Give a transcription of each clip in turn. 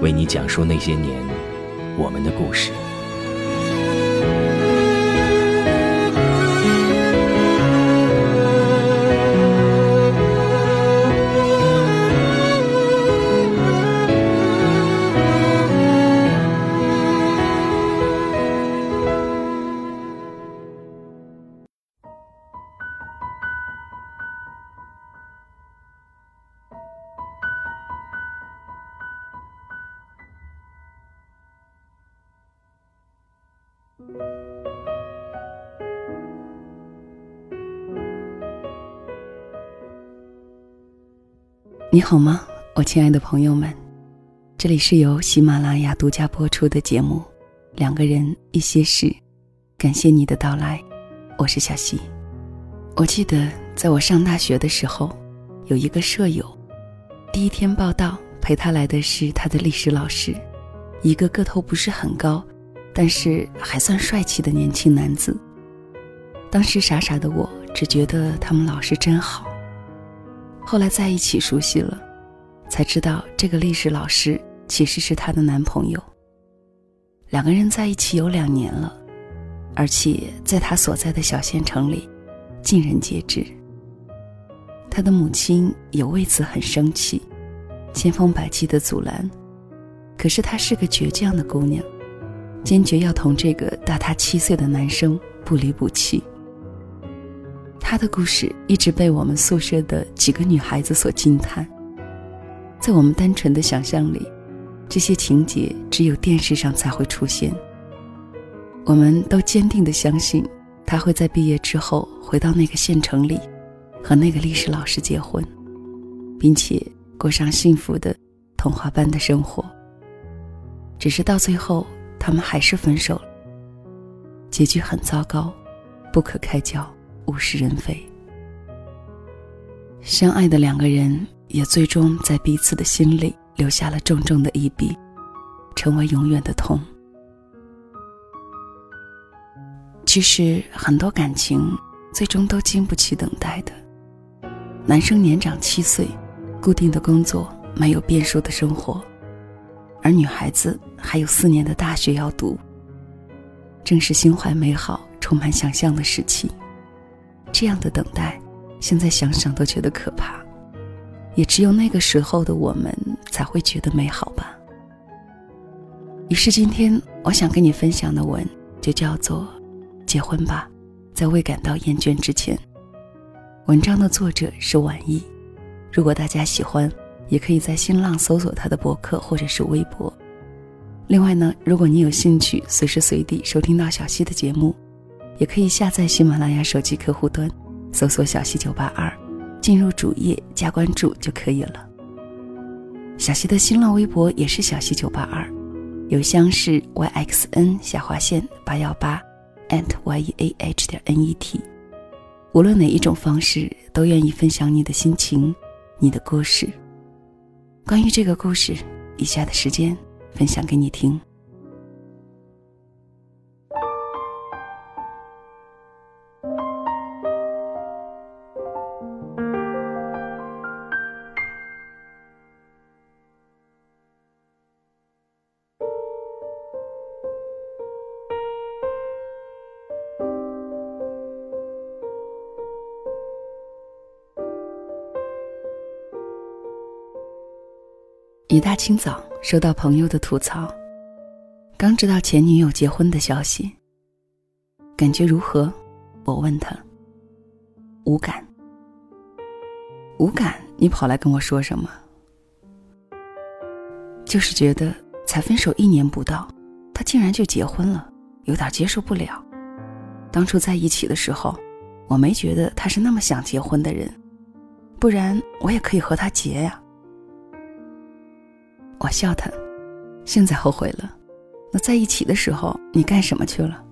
为你讲述那些年我们的故事。你好吗，我亲爱的朋友们？这里是由喜马拉雅独家播出的节目《两个人一些事》，感谢你的到来，我是小溪。我记得在我上大学的时候，有一个舍友，第一天报道陪他来的是他的历史老师，一个个头不是很高，但是还算帅气的年轻男子。当时傻傻的我，只觉得他们老师真好。后来在一起熟悉了，才知道这个历史老师其实是她的男朋友。两个人在一起有两年了，而且在他所在的小县城里，尽人皆知。他的母亲也为此很生气，千方百计的阻拦。可是她是个倔强的姑娘，坚决要同这个大她七岁的男生不离不弃。他的故事一直被我们宿舍的几个女孩子所惊叹。在我们单纯的想象里，这些情节只有电视上才会出现。我们都坚定地相信，他会在毕业之后回到那个县城里，和那个历史老师结婚，并且过上幸福的童话般的生活。只是到最后，他们还是分手了。结局很糟糕，不可开交。物是人非，相爱的两个人也最终在彼此的心里留下了重重的一笔，成为永远的痛。其实很多感情最终都经不起等待的。男生年长七岁，固定的工作，没有变数的生活，而女孩子还有四年的大学要读。正是心怀美好、充满想象的时期。这样的等待，现在想想都觉得可怕，也只有那个时候的我们才会觉得美好吧。于是今天我想跟你分享的文就叫做《结婚吧，在未感到厌倦之前》。文章的作者是晚意，如果大家喜欢，也可以在新浪搜索他的博客或者是微博。另外呢，如果你有兴趣随时随地收听到小溪的节目。也可以下载喜马拉雅手机客户端，搜索“小溪九八二”，进入主页加关注就可以了。小溪的新浪微博也是“小溪九八二”，邮箱是 yxn 下划线八幺八 @yeah 点 net。无论哪一种方式，都愿意分享你的心情、你的故事。关于这个故事，以下的时间分享给你听。一大清早，收到朋友的吐槽，刚知道前女友结婚的消息，感觉如何？我问他。无感。无感？你跑来跟我说什么？就是觉得才分手一年不到，他竟然就结婚了，有点接受不了。当初在一起的时候，我没觉得他是那么想结婚的人，不然我也可以和他结呀。我笑他，现在后悔了。那在一起的时候你干什么去了？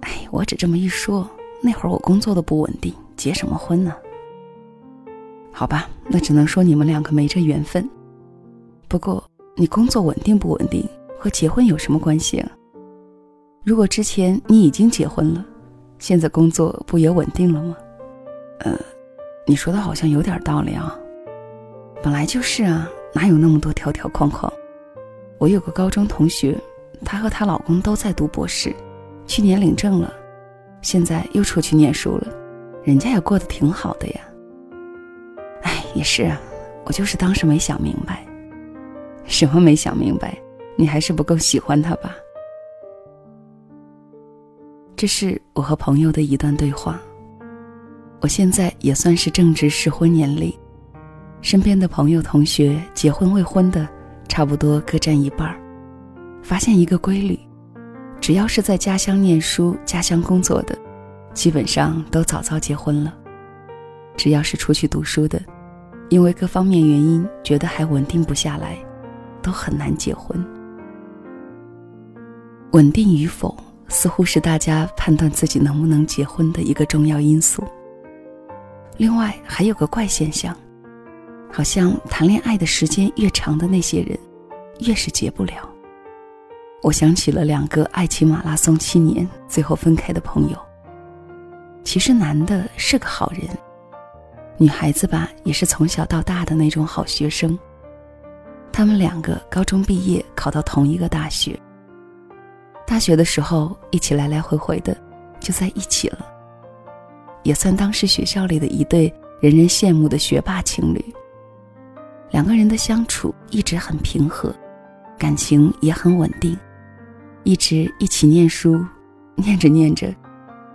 哎，我只这么一说，那会儿我工作都不稳定，结什么婚呢？好吧，那只能说你们两个没这缘分。不过你工作稳定不稳定和结婚有什么关系啊？如果之前你已经结婚了，现在工作不也稳定了吗？呃，你说的好像有点道理啊。本来就是啊，哪有那么多条条框框？我有个高中同学，她和她老公都在读博士，去年领证了，现在又出去念书了，人家也过得挺好的呀。哎，也是啊，我就是当时没想明白。什么没想明白？你还是不够喜欢他吧？这是我和朋友的一段对话。我现在也算是正值适婚年龄，身边的朋友、同学结婚未婚的，差不多各占一半儿。发现一个规律：只要是在家乡念书、家乡工作的，基本上都早早结婚了；只要是出去读书的，因为各方面原因觉得还稳定不下来，都很难结婚。稳定与否。似乎是大家判断自己能不能结婚的一个重要因素。另外还有个怪现象，好像谈恋爱的时间越长的那些人，越是结不了。我想起了两个爱情马拉松七年最后分开的朋友。其实男的是个好人，女孩子吧也是从小到大的那种好学生。他们两个高中毕业考到同一个大学。大学的时候，一起来来回回的，就在一起了，也算当时学校里的一对人人羡慕的学霸情侣。两个人的相处一直很平和，感情也很稳定，一直一起念书，念着念着，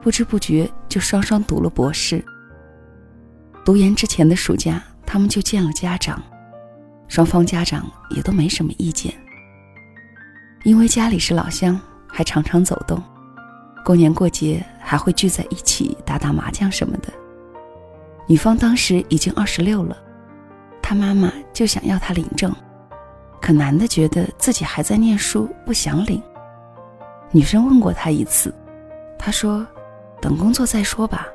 不知不觉就双双读了博士。读研之前的暑假，他们就见了家长，双方家长也都没什么意见，因为家里是老乡。还常常走动，过年过节还会聚在一起打打麻将什么的。女方当时已经二十六了，他妈妈就想要他领证，可男的觉得自己还在念书，不想领。女生问过他一次，他说：“等工作再说吧。”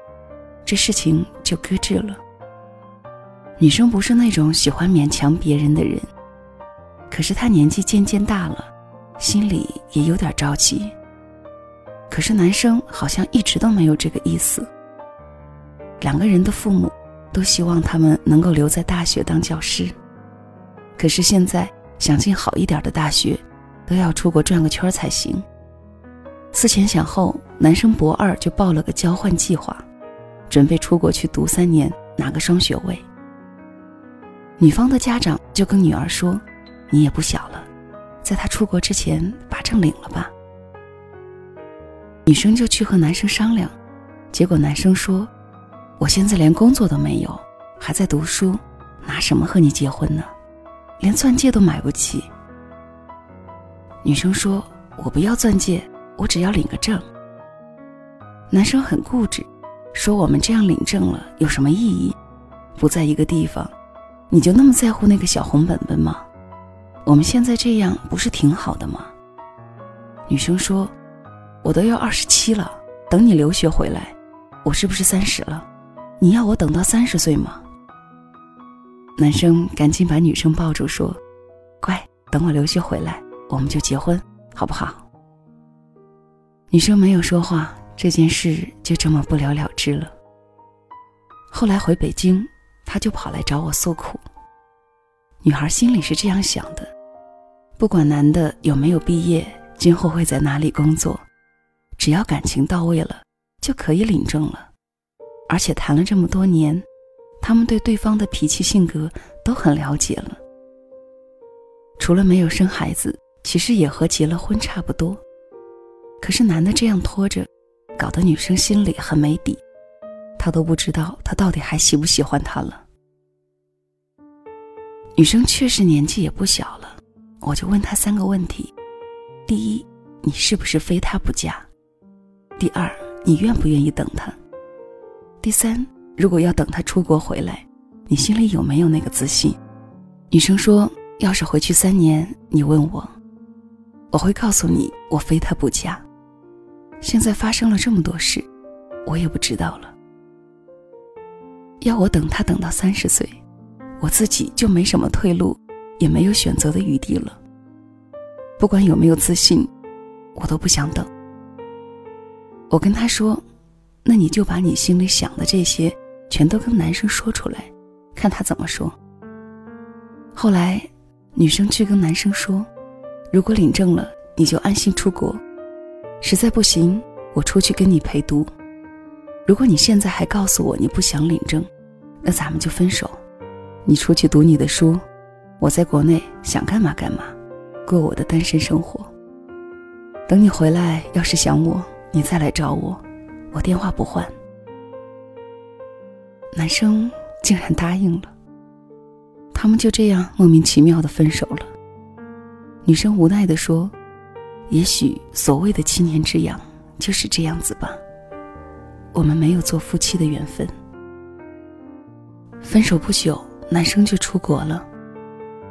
这事情就搁置了。女生不是那种喜欢勉强别人的人，可是她年纪渐渐大了。心里也有点着急，可是男生好像一直都没有这个意思。两个人的父母都希望他们能够留在大学当教师，可是现在想进好一点的大学，都要出国转个圈才行。思前想后，男生博二就报了个交换计划，准备出国去读三年，拿个双学位。女方的家长就跟女儿说：“你也不小了。”在他出国之前把证领了吧。女生就去和男生商量，结果男生说：“我现在连工作都没有，还在读书，拿什么和你结婚呢？连钻戒都买不起。”女生说：“我不要钻戒，我只要领个证。”男生很固执，说：“我们这样领证了有什么意义？不在一个地方，你就那么在乎那个小红本本吗？”我们现在这样不是挺好的吗？女生说：“我都要二十七了，等你留学回来，我是不是三十了？你要我等到三十岁吗？”男生赶紧把女生抱住说：“乖，等我留学回来，我们就结婚，好不好？”女生没有说话，这件事就这么不了了之了。后来回北京，他就跑来找我诉苦。女孩心里是这样想的：不管男的有没有毕业，今后会在哪里工作，只要感情到位了，就可以领证了。而且谈了这么多年，他们对对方的脾气性格都很了解了。除了没有生孩子，其实也和结了婚差不多。可是男的这样拖着，搞得女生心里很没底，她都不知道他到底还喜不喜欢他了。女生确实年纪也不小了，我就问她三个问题：第一，你是不是非他不嫁？第二，你愿不愿意等他？第三，如果要等他出国回来，你心里有没有那个自信？女生说：“要是回去三年，你问我，我会告诉你，我非他不嫁。”现在发生了这么多事，我也不知道了。要我等他等到三十岁，我自己就没什么退路，也没有选择的余地了。不管有没有自信，我都不想等。我跟他说：“那你就把你心里想的这些，全都跟男生说出来，看他怎么说。”后来，女生去跟男生说：“如果领证了，你就安心出国；实在不行，我出去跟你陪读。如果你现在还告诉我你不想领证，那咱们就分手。你出去读你的书，我在国内想干嘛干嘛，过我的单身生活。等你回来，要是想我。”你再来找我，我电话不换。男生竟然答应了，他们就这样莫名其妙的分手了。女生无奈的说：“也许所谓的七年之痒就是这样子吧，我们没有做夫妻的缘分。”分手不久，男生就出国了。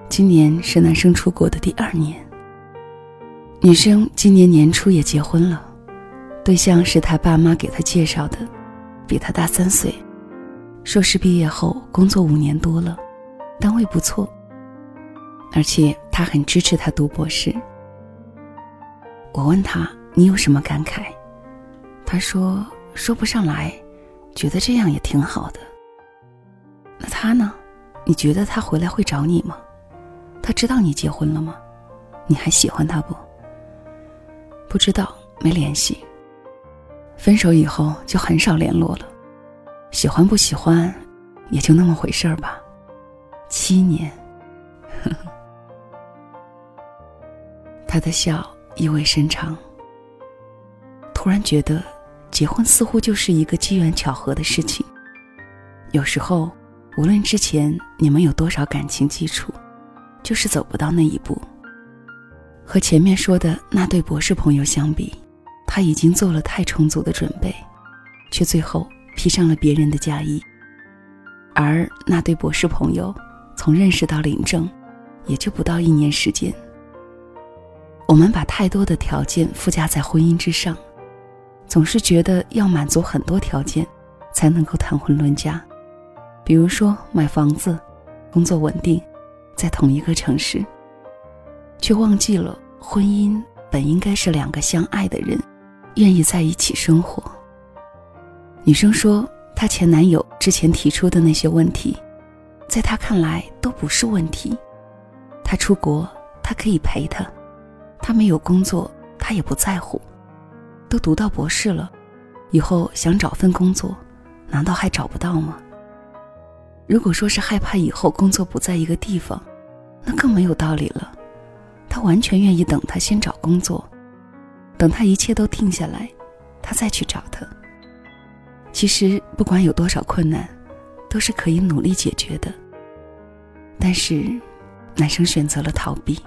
今年是男生出国的第二年。女生今年年初也结婚了。对象是他爸妈给他介绍的，比他大三岁，硕士毕业后工作五年多了，单位不错。而且他很支持他读博士。我问他：“你有什么感慨？”他说：“说不上来，觉得这样也挺好的。”那他呢？你觉得他回来会找你吗？他知道你结婚了吗？你还喜欢他不？不知道，没联系。分手以后就很少联络了，喜欢不喜欢，也就那么回事儿吧。七年，呵呵。他的笑意味深长。突然觉得，结婚似乎就是一个机缘巧合的事情。有时候，无论之前你们有多少感情基础，就是走不到那一步。和前面说的那对博士朋友相比。他已经做了太充足的准备，却最后披上了别人的嫁衣。而那对博士朋友，从认识到领证，也就不到一年时间。我们把太多的条件附加在婚姻之上，总是觉得要满足很多条件，才能够谈婚论嫁。比如说买房子、工作稳定，在同一个城市，却忘记了婚姻本应该是两个相爱的人。愿意在一起生活。女生说，她前男友之前提出的那些问题，在她看来都不是问题。他出国，她可以陪她；他没有工作，她也不在乎。都读到博士了，以后想找份工作，难道还找不到吗？如果说是害怕以后工作不在一个地方，那更没有道理了。她完全愿意等他先找工作。等他一切都定下来，他再去找他。其实不管有多少困难，都是可以努力解决的。但是，男生选择了逃避。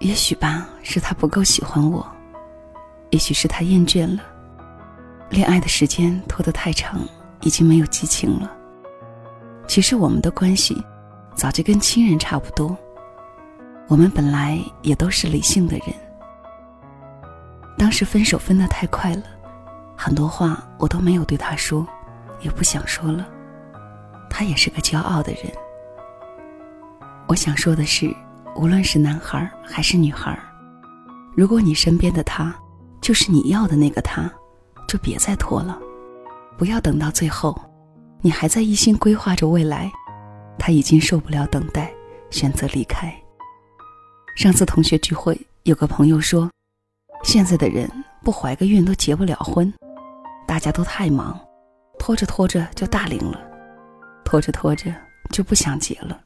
也许吧，是他不够喜欢我；也许是他厌倦了，恋爱的时间拖得太长，已经没有激情了。其实我们的关系，早就跟亲人差不多。我们本来也都是理性的人，当时分手分得太快了，很多话我都没有对他说，也不想说了。他也是个骄傲的人。我想说的是，无论是男孩还是女孩，如果你身边的他就是你要的那个他，就别再拖了，不要等到最后，你还在一心规划着未来，他已经受不了等待，选择离开。上次同学聚会，有个朋友说，现在的人不怀个孕都结不了婚，大家都太忙，拖着拖着就大龄了，拖着拖着就不想结了。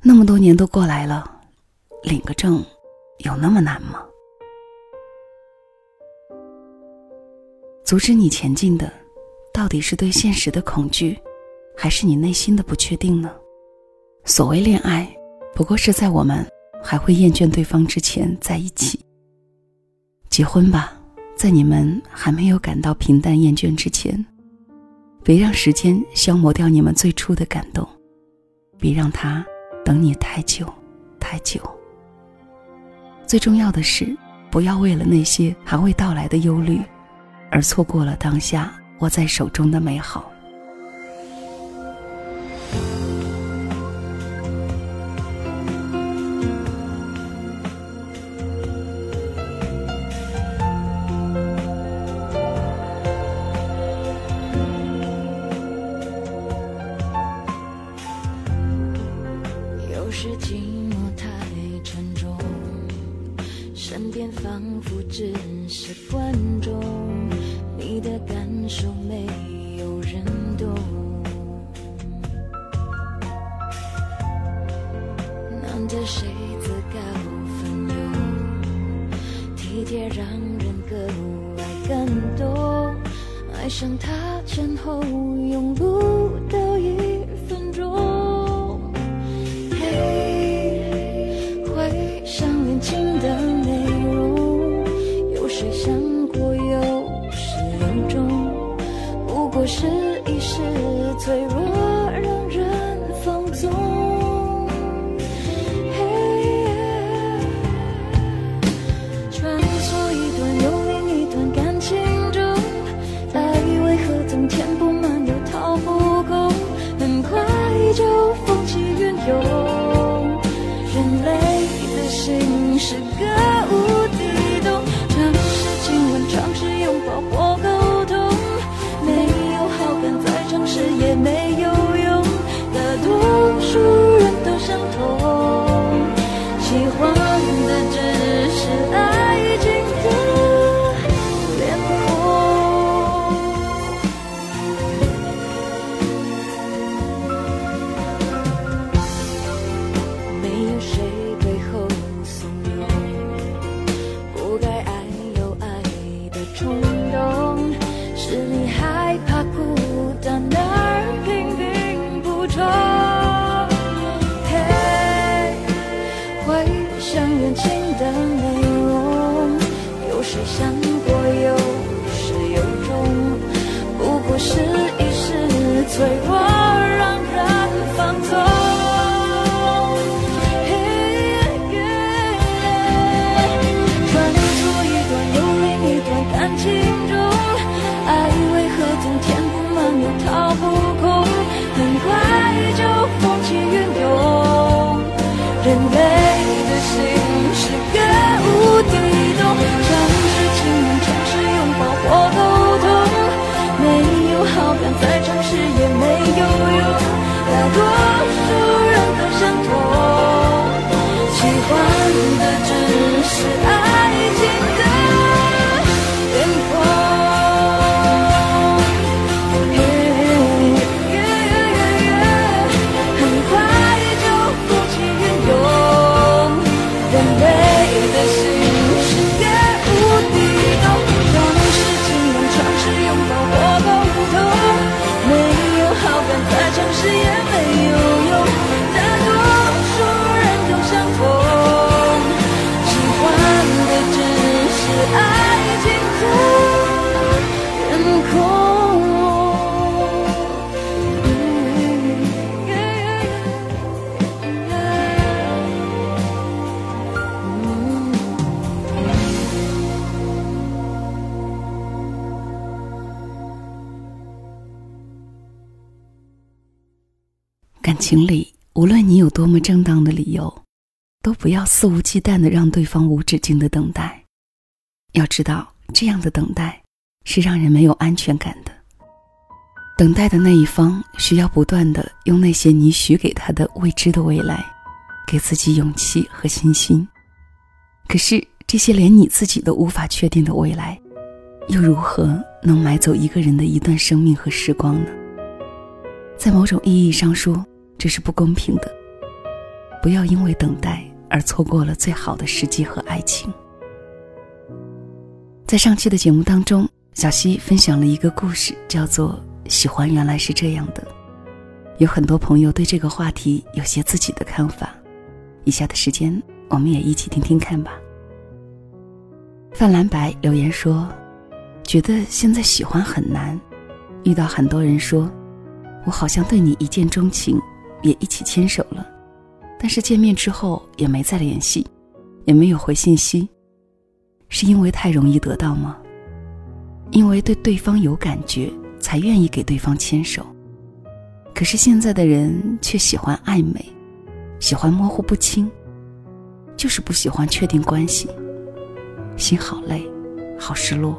那么多年都过来了，领个证有那么难吗？阻止你前进的，到底是对现实的恐惧，还是你内心的不确定呢？所谓恋爱，不过是在我们还会厌倦对方之前在一起。结婚吧，在你们还没有感到平淡厌倦之前，别让时间消磨掉你们最初的感动，别让他等你太久太久。最重要的是，不要为了那些还未到来的忧虑。而错过了当下握在手中的美好。用不时情里，无论你有多么正当的理由，都不要肆无忌惮的让对方无止境的等待。要知道，这样的等待是让人没有安全感的。等待的那一方需要不断的用那些你许给他的未知的未来，给自己勇气和信心。可是，这些连你自己都无法确定的未来，又如何能买走一个人的一段生命和时光呢？在某种意义上说，这是不公平的。不要因为等待而错过了最好的时机和爱情。在上期的节目当中，小溪分享了一个故事，叫做《喜欢原来是这样的》。有很多朋友对这个话题有些自己的看法，以下的时间我们也一起听听看吧。范蓝白留言说：“觉得现在喜欢很难，遇到很多人说，我好像对你一见钟情，也一起牵手了，但是见面之后也没再联系，也没有回信息，是因为太容易得到吗？因为对对方有感觉，才愿意给对方牵手。”可是现在的人却喜欢暧昧，喜欢模糊不清，就是不喜欢确定关系。心好累，好失落，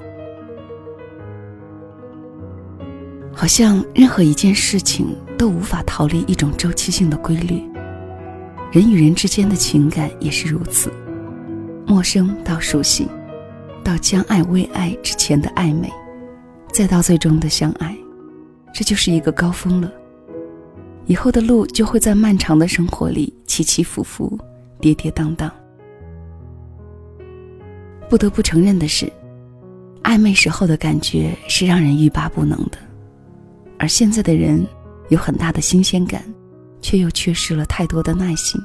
好像任何一件事情都无法逃离一种周期性的规律。人与人之间的情感也是如此，陌生到熟悉，到将爱为爱之前的暧昧，再到最终的相爱，这就是一个高峰了。以后的路就会在漫长的生活里起起伏伏、跌跌宕宕。不得不承认的是，暧昧时候的感觉是让人欲罢不能的，而现在的人有很大的新鲜感，却又缺失了太多的耐心。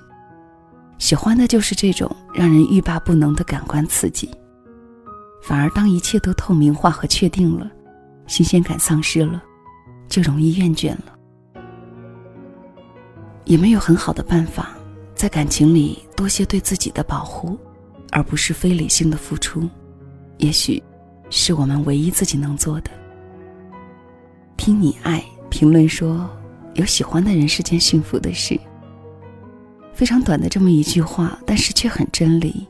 喜欢的就是这种让人欲罢不能的感官刺激，反而当一切都透明化和确定了，新鲜感丧失了，就容易厌倦了。也没有很好的办法，在感情里多些对自己的保护，而不是非理性的付出，也许是我们唯一自己能做的。听你爱评论说，有喜欢的人是件幸福的事。非常短的这么一句话，但是却很真理。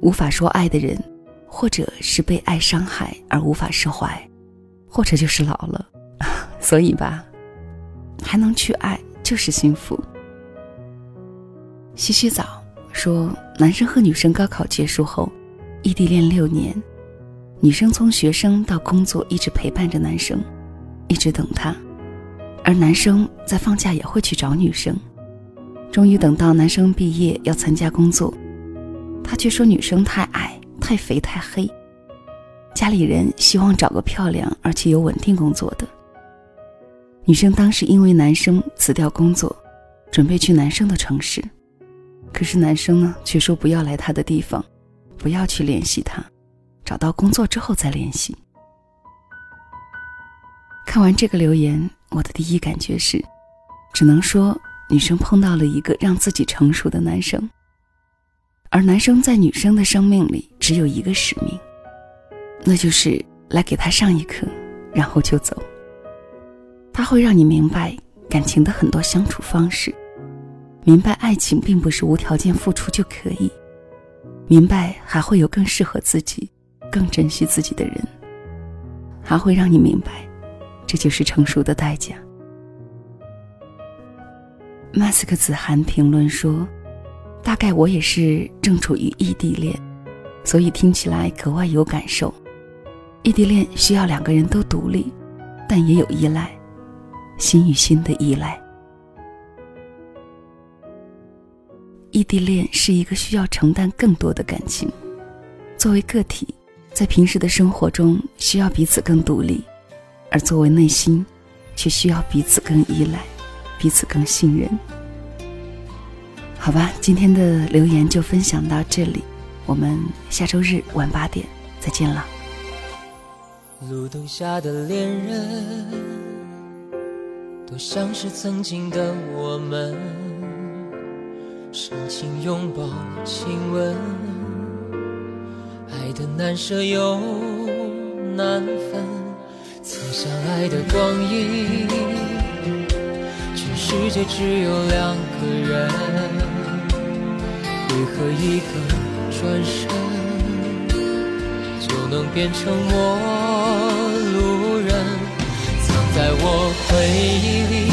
无法说爱的人，或者是被爱伤害而无法释怀，或者就是老了，所以吧，还能去爱。就是幸福。洗洗澡说，男生和女生高考结束后，异地恋六年，女生从学生到工作一直陪伴着男生，一直等他，而男生在放假也会去找女生。终于等到男生毕业要参加工作，他却说女生太矮、太肥、太黑，家里人希望找个漂亮而且有稳定工作的。女生当时因为男生辞掉工作，准备去男生的城市，可是男生呢却说不要来他的地方，不要去联系他，找到工作之后再联系。看完这个留言，我的第一感觉是，只能说女生碰到了一个让自己成熟的男生，而男生在女生的生命里只有一个使命，那就是来给她上一课，然后就走。他会让你明白感情的很多相处方式，明白爱情并不是无条件付出就可以，明白还会有更适合自己、更珍惜自己的人，还会让你明白，这就是成熟的代价。马斯克子涵评论说：“大概我也是正处于异地恋，所以听起来格外有感受。异地恋需要两个人都独立，但也有依赖。”心与心的依赖，异地恋是一个需要承担更多的感情。作为个体，在平时的生活中需要彼此更独立，而作为内心，却需要彼此更依赖，彼此更信任。好吧，今天的留言就分享到这里，我们下周日晚八点再见了。路灯下的恋人。多像是曾经的我们，深情拥抱、亲吻，爱的难舍又难分。曾相爱的光阴，全世界只有两个人，为何一个转身就能变成陌路人？藏在我回忆里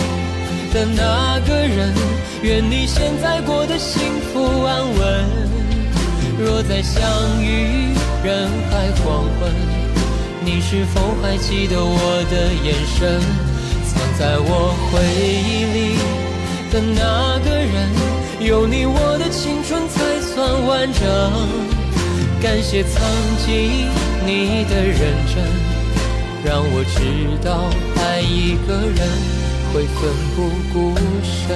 的那个人，愿你现在过得幸福安稳。若再相遇人海黄昏，你是否还记得我的眼神？藏在我回忆里的那个人，有你我的青春才算完整。感谢曾经你的认真，让我知道爱一个人会奋不顾身。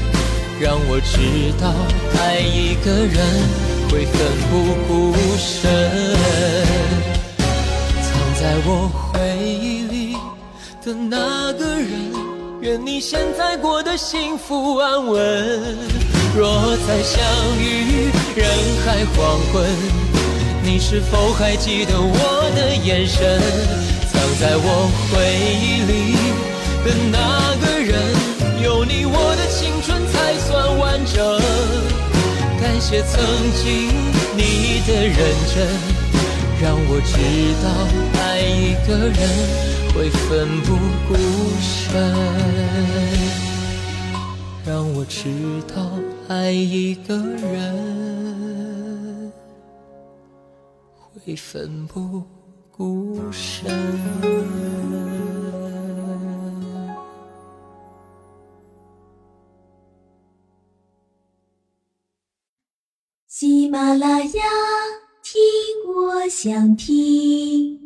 让我知道爱一个人会奋不顾身。藏在我回忆里的那个人，愿你现在过得幸福安稳。若再相遇人海黄昏，你是否还记得我的眼神？藏在我回忆里。的那个人，有你我的青春才才算完整。感谢曾经你的认真，让我知道爱一个人会奋不顾身。让我知道爱一个人会奋不顾身。喜马拉雅，听我想听。